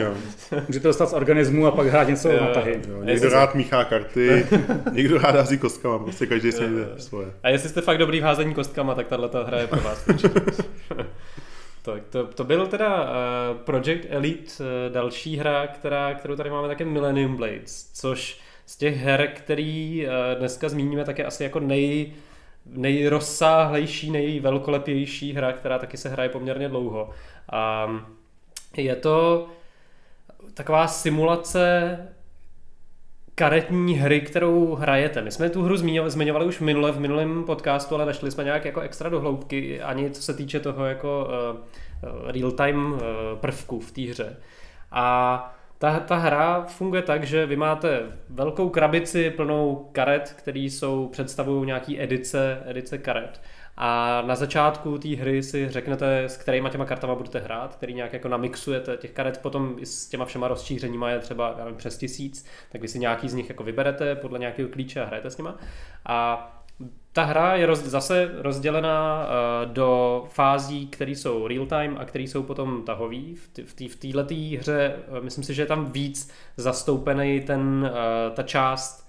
můžete dostat z organismu a pak hrát něco jo, na tahy. Jo, někdo rád míchá karty, někdo rád hází kostkama, prostě každý si jde svoje. A jestli jste fakt dobrý v házení kostkama, tak tahle ta hra je pro vás. Tak to, to byl teda uh, Project Elite, uh, další hra, která, kterou tady máme také Millennium Blades, což z těch her, který eh, dneska zmíníme, tak je asi jako nej, nejrozsáhlejší, nejvelkolepější hra, která taky se hraje poměrně dlouho. A je to taková simulace karetní hry, kterou hrajete. My jsme tu hru zmiňovali už minule v minulém podcastu, ale nešli jsme nějak jako extra do hloubky, ani co se týče toho jako uh, real-time uh, prvku v té hře. A ta, ta hra funguje tak, že vy máte velkou krabici plnou karet, které jsou, představují nějaký edice, edice karet. A na začátku té hry si řeknete, s kterýma těma kartama budete hrát, který nějak jako namixujete. Těch karet potom s těma všema rozšířeníma je třeba nevím, přes tisíc, tak vy si nějaký z nich jako vyberete podle nějakého klíče a hrajete s nima. A ta hra je roz, zase rozdělená uh, do fází, které jsou real time a které jsou potom tahový. V této hře uh, myslím si, že je tam víc zastoupený ten, uh, ta část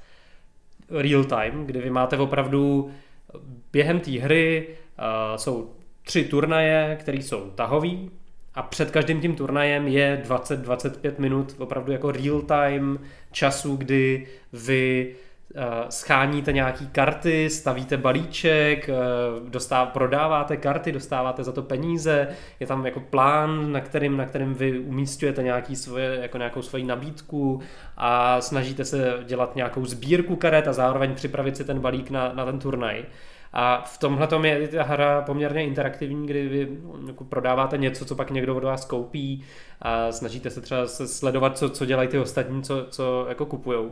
real time, kdy vy máte opravdu během té hry uh, jsou tři turnaje, které jsou tahový a před každým tím turnajem je 20-25 minut opravdu jako real time času, kdy vy Eh, scháníte nějaký karty, stavíte balíček, eh, dostáv, prodáváte karty, dostáváte za to peníze, je tam jako plán, na kterým, na kterým vy umístujete nějaký svoje, jako nějakou svoji nabídku a snažíte se dělat nějakou sbírku karet a zároveň připravit si ten balík na, na ten turnaj. A v tomhle je ta hra poměrně interaktivní, kdy vy jako prodáváte něco, co pak někdo od vás koupí a snažíte se třeba sledovat, co, co dělají ty ostatní, co, co jako kupujou.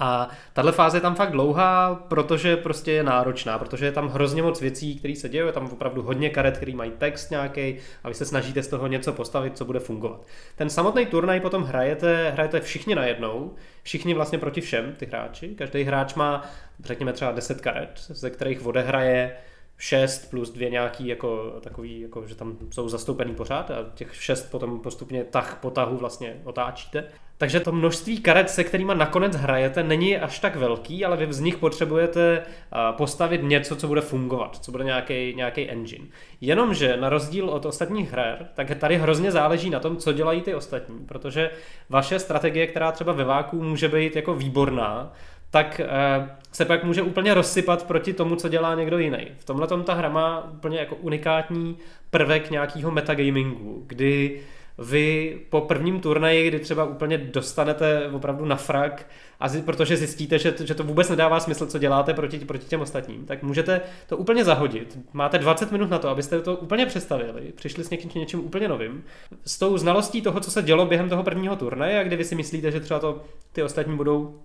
A tahle fáze je tam fakt dlouhá, protože prostě je náročná, protože je tam hrozně moc věcí, které se dějí, je tam opravdu hodně karet, který mají text nějaký a vy se snažíte z toho něco postavit, co bude fungovat. Ten samotný turnaj potom hrajete, hrajete všichni najednou, všichni vlastně proti všem, ty hráči. Každý hráč má, řekněme třeba 10 karet, ze kterých odehraje 6 plus dvě nějaký jako takový, jako, že tam jsou zastoupený pořád a těch 6 potom postupně tah po tahu vlastně otáčíte. Takže to množství karet, se kterými nakonec hrajete, není až tak velký, ale vy z nich potřebujete postavit něco, co bude fungovat, co bude nějaký, nějaký engine. Jenomže na rozdíl od ostatních her, tak tady hrozně záleží na tom, co dělají ty ostatní, protože vaše strategie, která třeba ve váku může být jako výborná, tak eh, se pak může úplně rozsypat proti tomu, co dělá někdo jiný. V tomhle ta hra má úplně jako unikátní prvek nějakého metagamingu, kdy vy po prvním turnaji, kdy třeba úplně dostanete opravdu na frak, a zi, protože zjistíte, že, že to vůbec nedává smysl, co děláte proti, proti těm ostatním, tak můžete to úplně zahodit. Máte 20 minut na to, abyste to úplně přestavili, přišli s někým, něčím úplně novým, s tou znalostí toho, co se dělo během toho prvního turnaje a kdy vy si myslíte, že třeba to ty ostatní budou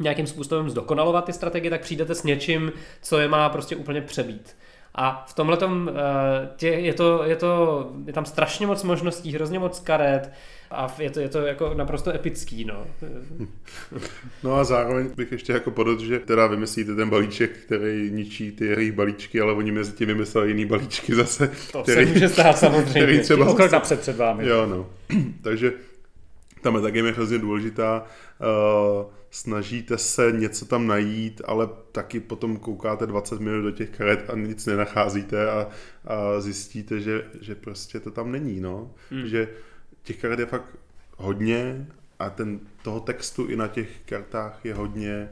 nějakým způsobem zdokonalovat ty strategie, tak přijdete s něčím, co je má prostě úplně přebít. A v tomhle eh, je, to, je, to, je tam strašně moc možností, hrozně moc karet a je to, je to jako naprosto epický. No. no a zároveň bych ještě jako podotl, že teda vymyslíte ten balíček, který ničí ty jejich balíčky, ale oni mezi tím vymysleli jiný balíčky zase. To který, se může stát samozřejmě. Který třeba... Okrok napřed před vámi. Jo, no. Takže tam je taky hrozně důležitá. Uh, snažíte se něco tam najít, ale taky potom koukáte 20 minut do těch karet a nic nenacházíte a, a zjistíte, že, že prostě to tam není, no. Hmm. Že těch karet je fakt hodně a ten, toho textu i na těch kartách je hodně,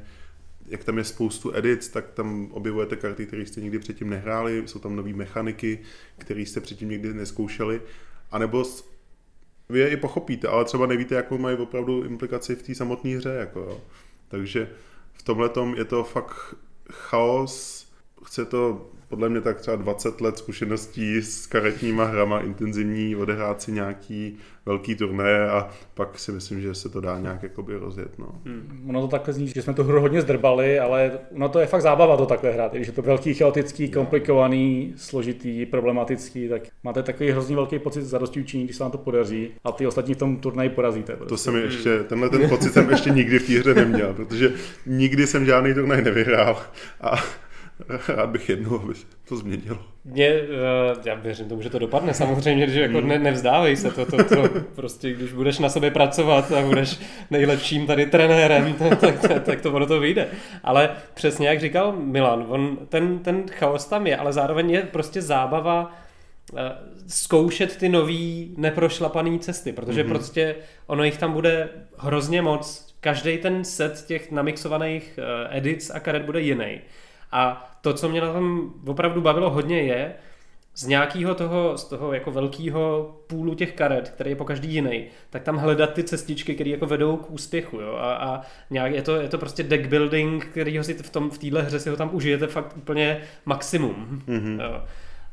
jak tam je spoustu edits, tak tam objevujete karty, které jste nikdy předtím nehráli, jsou tam nové mechaniky, které jste předtím nikdy neskoušeli, anebo vy je i pochopíte, ale třeba nevíte, jakou mají opravdu implikaci v té samotné hře. Jako jo. Takže v tomhle je to fakt chaos, chce to podle mě tak třeba 20 let zkušeností s karetníma hrama, intenzivní, odehrát si nějaký velký turné a pak si myslím, že se to dá nějak jakoby rozjet. No. Hmm. Ono to takhle zní, že jsme tu hru hodně zdrbali, ale ono to je fakt zábava to takhle hrát. Když je to velký, chaotický, komplikovaný, složitý, problematický, tak máte takový hrozný velký pocit zadosti učení, když se vám to podaří a ty ostatní v tom turnaji porazíte. Prostě. To jsem ještě, tenhle ten pocit jsem ještě nikdy v té hře neměl, protože nikdy jsem žádný turnaj nevyhrál a Rád bych jednou, aby to změnilo. Mě, eh, já věřím tomu, že to dopadne samozřejmě, že jako ne, nevzdávej se to, to, to, prostě když budeš na sobě pracovat a budeš nejlepším tady trenérem, tak, tak, tak, to ono to vyjde. Ale přesně jak říkal Milan, on, ten, ten chaos tam je, ale zároveň je prostě zábava eh, zkoušet ty nový neprošlapaný cesty, protože mm-hmm. prostě ono jich tam bude hrozně moc. Každý ten set těch namixovaných eh, edits a karet bude jiný. A to, co mě na tom opravdu bavilo hodně, je z nějakého toho, z toho jako velkého půlu těch karet, který je po každý jiný, tak tam hledat ty cestičky, které jako vedou k úspěchu. Jo? A, a nějak je to, je to prostě deck building, který si v, tom, v téhle hře si ho tam užijete fakt úplně maximum. Mm-hmm. Jo?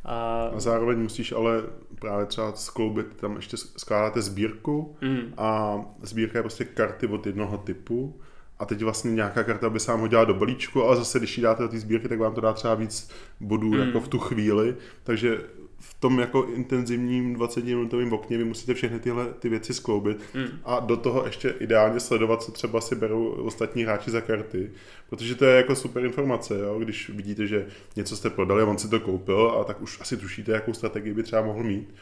A... a zároveň musíš ale právě třeba skloubit, tam ještě skládáte sbírku mm. a sbírka je prostě karty od jednoho typu a teď vlastně nějaká karta by se vám hodila do balíčku, ale zase když ji dáte do té sbírky, tak vám to dá třeba víc bodů mm. jako v tu chvíli, takže v tom jako intenzivním 20 minutovém okně vy musíte všechny tyhle ty věci skloubit mm. a do toho ještě ideálně sledovat, co třeba si berou ostatní hráči za karty, protože to je jako super informace, jo? když vidíte, že něco jste prodali a on si to koupil a tak už asi tušíte, jakou strategii by třeba mohl mít.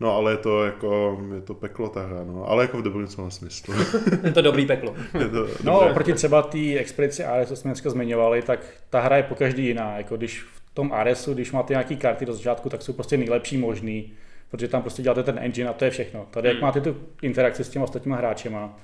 No ale je to jako, je to peklo ta hra, no. Ale jako v dobrém slova smyslu. je to dobrý peklo. je to no, dobré. proti třeba té expedici Ares, co jsme dneska zmiňovali, tak ta hra je po každý jiná. Jako když v tom Aresu, když máte nějaký karty do začátku, tak jsou prostě nejlepší možný, protože tam prostě děláte ten engine a to je všechno. Tady, jak hmm. máte tu interakci s těmi ostatními hráčema,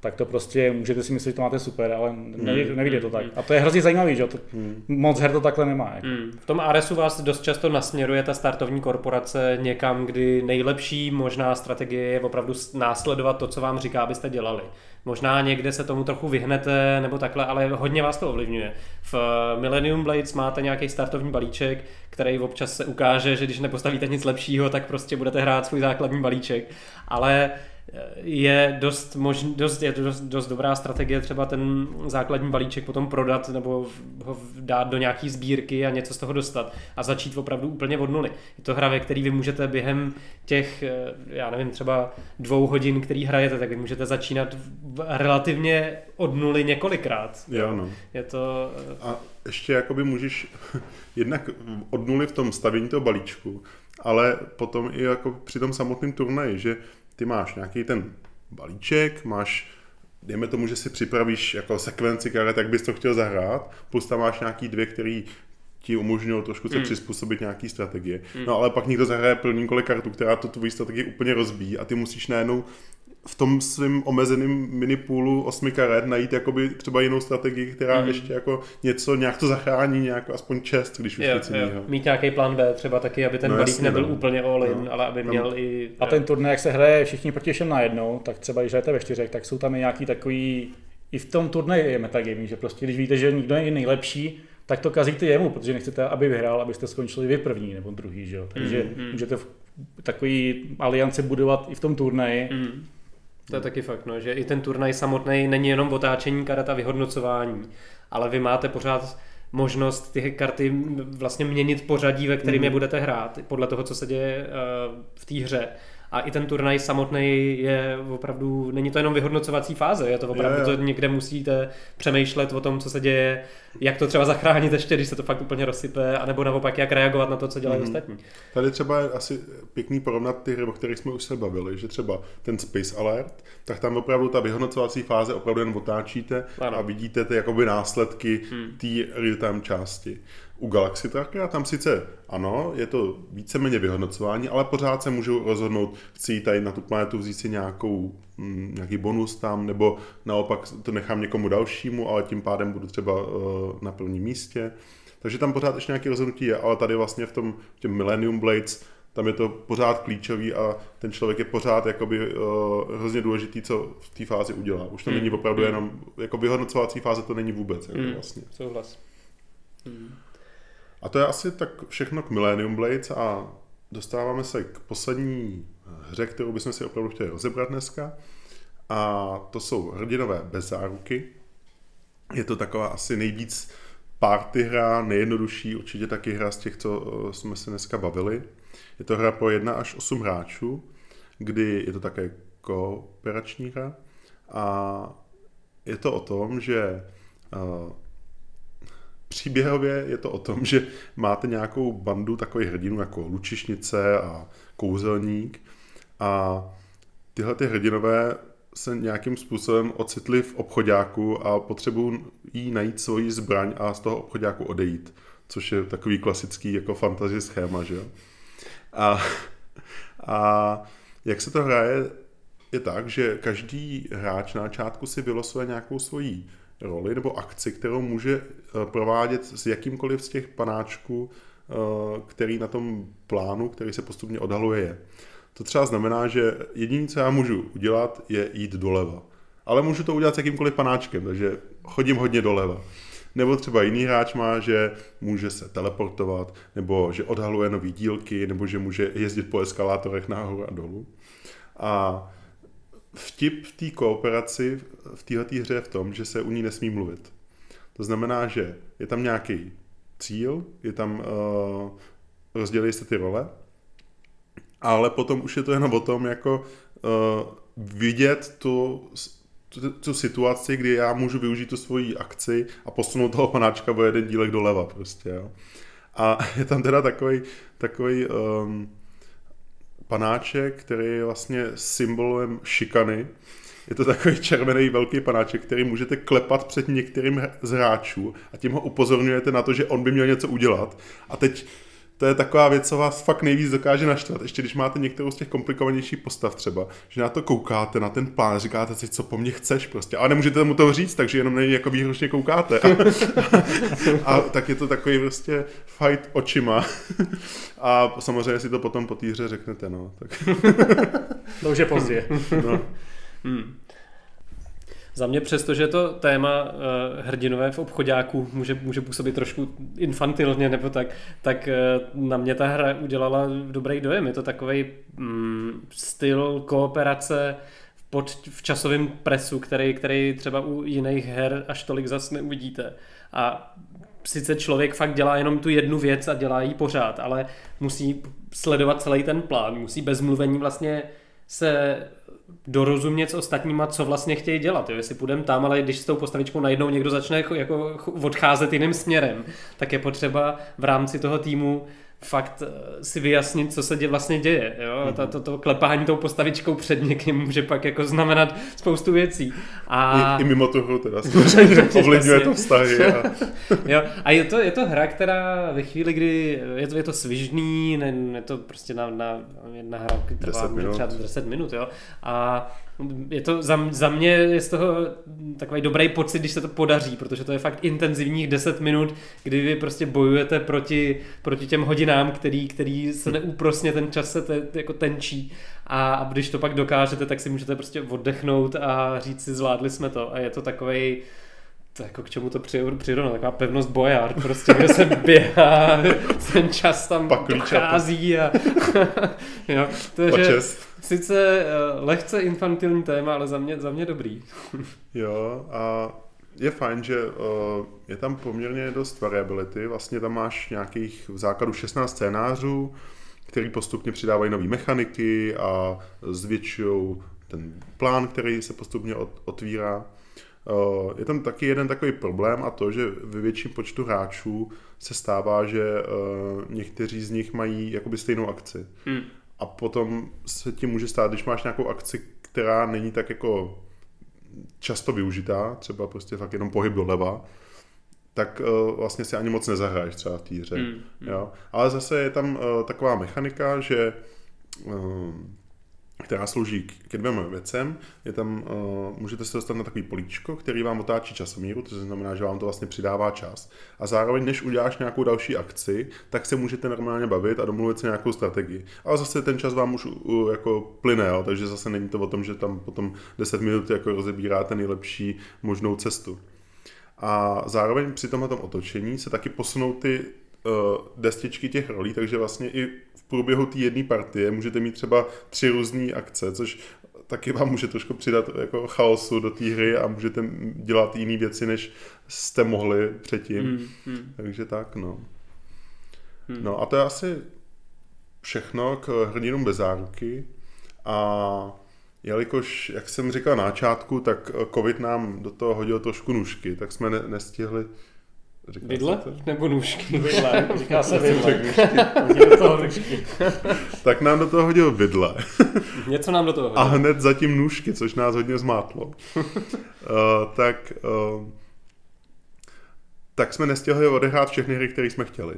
tak to prostě můžete si myslet, že to máte super, ale neví, hmm. nevidí to tak. A to je hrozně zajímavý, že to, hmm. moc her to takhle nemá. Jako. Hmm. V tom Aresu vás dost často nasměruje ta startovní korporace někam, kdy nejlepší možná strategie je opravdu následovat to, co vám říká, abyste dělali. Možná někde se tomu trochu vyhnete nebo takhle, ale hodně vás to ovlivňuje. V Millennium Blades máte nějaký startovní balíček, který občas se ukáže, že když nepostavíte nic lepšího, tak prostě budete hrát svůj základní balíček. Ale je dost, možn, dost, je dost, dost dobrá strategie třeba ten základní balíček potom prodat nebo ho dát do nějaký sbírky a něco z toho dostat a začít opravdu úplně od nuly. Je to hra, ve který vy můžete během těch, eh, já nevím, třeba dvou hodin, který hrajete, tak vy můžete začínat relativně od nuly několikrát. Jo, no. Je to... Eh, a ještě jakoby můžeš jednak od nuly v tom stavění toho balíčku, ale potom i jako při tom samotném turnaji, že ty máš nějaký ten balíček, máš dejme tomu, že si připravíš jako sekvenci karet, jak bys to chtěl zahrát, plus tam máš nějaký dvě, který ti umožňují trošku se mm. přizpůsobit nějaký strategie. Mm. No ale pak někdo zahraje plný kolik kartu, která to tvojí strategii úplně rozbíjí a ty musíš najednou v tom svém omezeném minipůlu osmi karet najít jakoby třeba jinou strategii, která mm. ještě jako něco, nějak to zachrání, nějak aspoň čest, když už Jo, nic jiného. Mít nějaký plán B, třeba taky, aby ten No balík nebyl no. úplně all in, No. ale aby No. měl i... A ten turnaj, jak se hraje všichni proti všem najednou, tak třeba když hrajete ve čtyřech, tak jsou tam i nějaký takový, i v tom turnaji je metagaming, že prostě když víte, že někdo je nejlepší, tak to kazíte jemu, protože nechcete, aby vyhrál, abyste skončili vy první nebo druhý, že jo. Takže Mm, mm. můžete v- takový aliance budovat i v tom turnaji. Mm. To je taky fakt, no, že i ten turnaj samotný není jenom otáčení karet a vyhodnocování, ale vy máte pořád možnost ty karty vlastně měnit pořadí, ve kterým Mhm. je budete hrát, podle toho, co se děje eh, v té hře. A i ten turnaj samotný je opravdu, není to jenom vyhodnocovací fáze, je to opravdu, Jo, jo. to někde musíte přemýšlet o tom, co se děje, jak to třeba zachránit ještě, když se to fakt úplně rozsype, anebo naopak, jak reagovat na to, co dělají Mhm. ostatní. Tady třeba je asi pěkný porovnat ty hry, o kterých jsme už se bavili, že třeba ten Space Alert, tak tam opravdu ta vyhodnocovací fáze opravdu jen otáčíte Ano. a vidíte ty jakoby následky Hmm. té real-time části. U Galaxy Trackera tam sice ano, je to víceméně vyhodnocování, ale pořád se můžu rozhodnout, chci jít tady na tu planetu, vzít si nějakou, mm, nějaký bonus tam, nebo naopak to nechám někomu dalšímu, ale tím pádem budu třeba uh, na prvním místě. Takže tam pořád ještě nějaké rozhodnutí je, ale tady vlastně v tom v těm Millennium Blades tam je to pořád klíčový a ten člověk je pořád jakoby uh, hrozně důležitý, co v té fázi udělá. Už to Hmm. není opravdu jenom, jako vyhodnocovací fáze to není vůbec. Jako Hmm. vlastně. Souhlas. Hmm. A to je asi tak všechno k Millennium Blades a dostáváme se k poslední hře, kterou bychom si opravdu chtěli rozebrat dneska. A to jsou hrdinové bez záruky. Je to taková asi nejvíc party hra, nejjednodušší, určitě taky hra z těch, co eh, jsme se dneska bavili. Je to hra pro 1 až 8 hráčů, kdy je to také kooperační hra. A je to o tom, že eh, příběhově je to o tom, že máte nějakou bandu takových hrdinů jako Lučišnice a Kouzelník a tyhle ty hrdinové se nějakým způsobem ocitli v obchodáku a potřebují jí najít svoji zbraň a z toho obchodáku odejít, což je takový klasický jako fantasy schéma, že jo. A, a jak se to hraje, je tak, že každý hráč na začátku si vylosuje nějakou svoji roli nebo akci, kterou může eh, provádět s jakýmkoliv z těch panáčků, eh, který na tom plánu, který se postupně odhaluje, je. To třeba znamená, že jediné, co já můžu udělat, je jít doleva. Ale můžu to udělat s jakýmkoliv panáčkem, takže chodím hodně doleva. Nebo třeba jiný hráč má, že může se teleportovat, nebo že odhaluje nový dílky, nebo že může jezdit po eskalátorech nahoru a dolů. A vtip v té kooperaci v této hře je v tom, že se u ní nesmí mluvit. To znamená, že je tam nějaký cíl, je tam, uh, rozdělí se ty role, ale potom už je to jenom o tom, jako uh, vidět tu, tu, tu situaci, kdy já můžu využít tu svoji akci a posunout toho panáčka o jeden dílek doleva prostě, jo. A je tam teda takový, takový um, panáček, který je vlastně symbolem šikany. Je to takový červený velký panáček, který můžete klepat před některým z hráčů a tím ho upozorňujete na to, že on by měl něco udělat. A teď to je taková věc, co vás fakt nejvíc dokáže naštvat. Ještě když máte některou z těch komplikovanějších postav třeba, že na to koukáte, na ten plán, říkáte si, co po mně chceš prostě, ale nemůžete mu to říct, takže jenom na něj jako výhrušně koukáte. A, a, tak je to takový prostě fight očima. A samozřejmě si to potom po té hře řeknete, no. Tak, To už je pozdě. no. Hmm. Za mě přesto, že to téma uh, hrdinové v obchodáku může, může působit trošku infantilně nebo tak, tak uh, na mě ta hra udělala dobrý dojem. Je to takový mm, styl kooperace pod, v časovém presu, který, který třeba u jiných her až tolik zas neuvidíte. A sice člověk fakt dělá jenom tu jednu věc a dělá ji pořád, ale musí sledovat celý ten plán, musí bez mluvení vlastně se dorozumět s ostatníma, co vlastně chtějí dělat. Jo? Jestli půjdeme tam, ale když s tou postavičkou najednou někdo začne jako- jako odcházet jiným směrem, tak je potřeba v rámci toho týmu fakt eh, si vyjasnit, co se dě, vlastně děje. Jo? To, to, to klepání tou postavičkou před někým může pak jako znamenat spoustu věcí. A... I, I mimo tu hru teda samozřejmě ovlivňuje to vztahy. A... jo, a je to, je to hra, která ve chvíli, kdy je to, je to svižný, ne, je to prostě na, na jedna hra, trvá 10 může minut. třeba 10 minut, jo, a je to za, za mě je z toho takový dobrý pocit, když se to podaří, protože to je fakt intenzivních 10 minut, kdy vy prostě bojujete proti, proti těm hodinám, který, který se neúprosně ten čas se te, jako tenčí. A, a když to pak dokážete, tak si můžete prostě oddechnout a říct si, zvládli jsme to. A je to takový to jako k čemu to přirovnat, taková pevnost bojard, prostě, kde se běhá, ten čas tam dochází a jo, takže sice eh, lehce infantilní téma, ale za mě, za mě dobrý. jo a je fajn, že uh, je tam poměrně dost variability, vlastně tam máš nějakých v základu 16 scénářů, který postupně přidávají nové mechaniky a zvětšují ten plán, který se postupně otvírá. Eh, je tam taky jeden takový problém a to, že ve větším počtu hráčů se stává, že eh, někteří z nich mají jakoby stejnou akci. Hmm. A potom se ti může stát, když máš nějakou akci, která není tak jako často využitá, třeba prostě fakt jenom pohyb doleva, tak uh, vlastně si ani moc nezahraješ třeba v té hře. Hmm, hmm. Jo? Ale zase je tam uh, taková mechanika, že uh, která slouží ke dvěma věcem. Je tam, uh, můžete se dostat na takový políčko, který vám otáčí časomíru, to znamená, že vám to vlastně přidává čas. A zároveň, než uděláš nějakou další akci, tak se můžete normálně bavit a domluvit si nějakou strategii. Ale zase ten čas vám už uh, jako plyne, jo? takže zase není to o tom, že tam potom 10 minut jako rozebíráte nejlepší možnou cestu. A zároveň při tomhle otočení se taky posunou ty uh, destičky těch rolí, takže vlastně i průběhu té jedné partie můžete mít třeba tři různé akce, což taky vám může trošku přidat jako chaosu do té hry a můžete dělat jiné věci, než jste mohli předtím. Hmm, hmm. Takže tak, no. Hmm. No a to je asi všechno k hrdinům bez záruky. A jelikož, jak jsem říkal na začátku, tak covid nám do toho hodil trošku nůžky, tak jsme ne- nestihli Říká vidle? Nebo nůžky? Vidle, říká se vidle. tak nám do toho hodil vidle. Něco nám do toho hodil. A hned zatím nůžky, což nás hodně zmátlo. uh, tak, uh, tak jsme nestihli odehrát všechny hry, které jsme chtěli.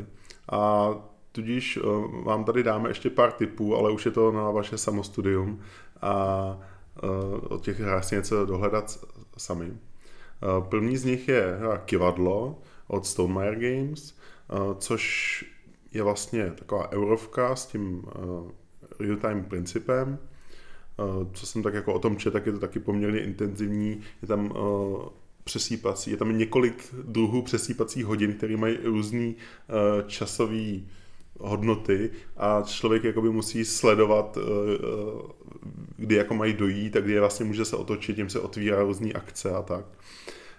A tudíž uh, vám tady dáme ještě pár tipů, ale už je to na vaše samostudium a uh, od těch hrách si něco dohledat sami. Uh, první z nich je hra Kivadlo, od Stonemaier Games, eh, což je vlastně taková eurovka s tím eh, real-time principem. Eh, co jsem tak jako o tom četl, tak je to taky poměrně intenzivní. Je tam přesýpací, je tam několik druhů přesýpacích hodin, které mají různý časový hodnoty a člověk jakoby musí sledovat, kdy jako mají dojít a kdy je vlastně může se otočit, tím se otvírá různé akce a tak.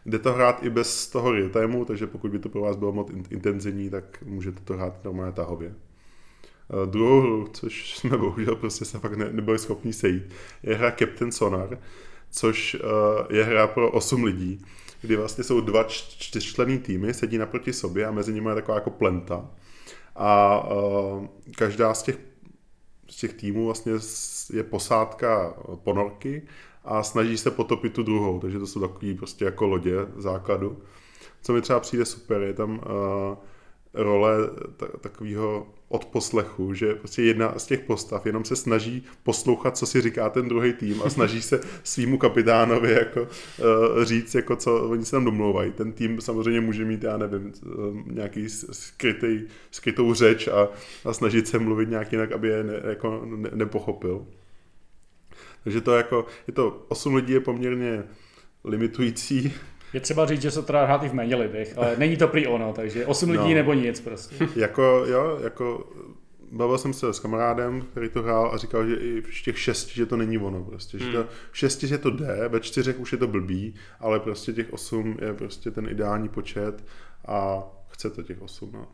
Jde to hrát i bez toho real takže pokud by to pro vás bylo moc intenzivní, tak můžete to hrát normálně tahově. Uh, druhou hru, což jsme bohužel prostě se fakt ne, nebyli schopni sejít, je hra Captain Sonar, což uh, je hra pro 8 lidí, kdy vlastně jsou dva čtyřčlenný týmy, sedí naproti sobě a mezi nimi je taková jako plenta. A uh, každá z těch, z těch týmů vlastně je posádka ponorky a snaží se potopit tu druhou, takže to jsou takový prostě jako lodě základu. Co mi třeba přijde super, je tam uh, role takového odposlechu, že prostě jedna z těch postav jenom se snaží poslouchat, co si říká ten druhý tým a snaží se svýmu kapitánovi jako uh, říct, jako co oni se tam domlouvají. Ten tým samozřejmě může mít, já nevím, uh, nějaký skrytý, skrytou řeč a, a snažit se mluvit nějak jinak, aby je ne, jako ne, nepochopil. Takže to jako, je to, 8 lidí je poměrně limitující. Je třeba říct, že se to dá hrát i v méně lidech, ale není to prý ono, takže 8 lidí no. nebo nic prostě. jako, jo, jako bavil jsem se s kamarádem, který to hrál a říkal, že i v těch šesti, že to není ono prostě. Že to, hmm. v šesti, že to jde, ve čtyřech už je to blbý, ale prostě těch osm je prostě ten ideální počet a chce to těch osm, no.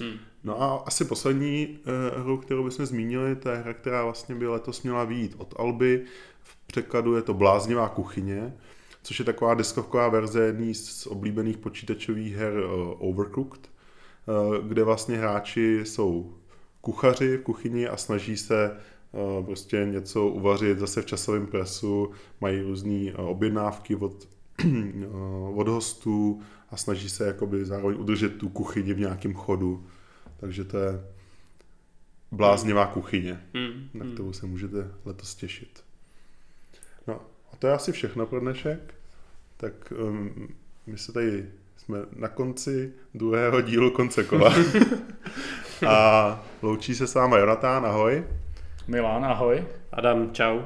Hmm. No a asi poslední uh, hru, kterou bychom zmínili, to je hra, která vlastně by letos měla výjít od Alby. V překladu je to Bláznivá kuchyně, což je taková deskovková verze jedný z oblíbených počítačových her uh, Overcooked, uh, kde vlastně hráči jsou kuchaři v kuchyni a snaží se prostě něco uvařit zase v časovém presu, mají různé objednávky od, od hostů, a snaží se jakoby zároveň udržet tu kuchyni v nějakém chodu. Takže to je bláznivá kuchyně, mm, na kterou se můžete letos těšit. No a to je asi všechno pro dnešek. Tak um, my se tady jsme na konci druhého dílu konce kola. a loučí se s váma Jonatán, ahoj. Milan, ahoj. Adam, čau.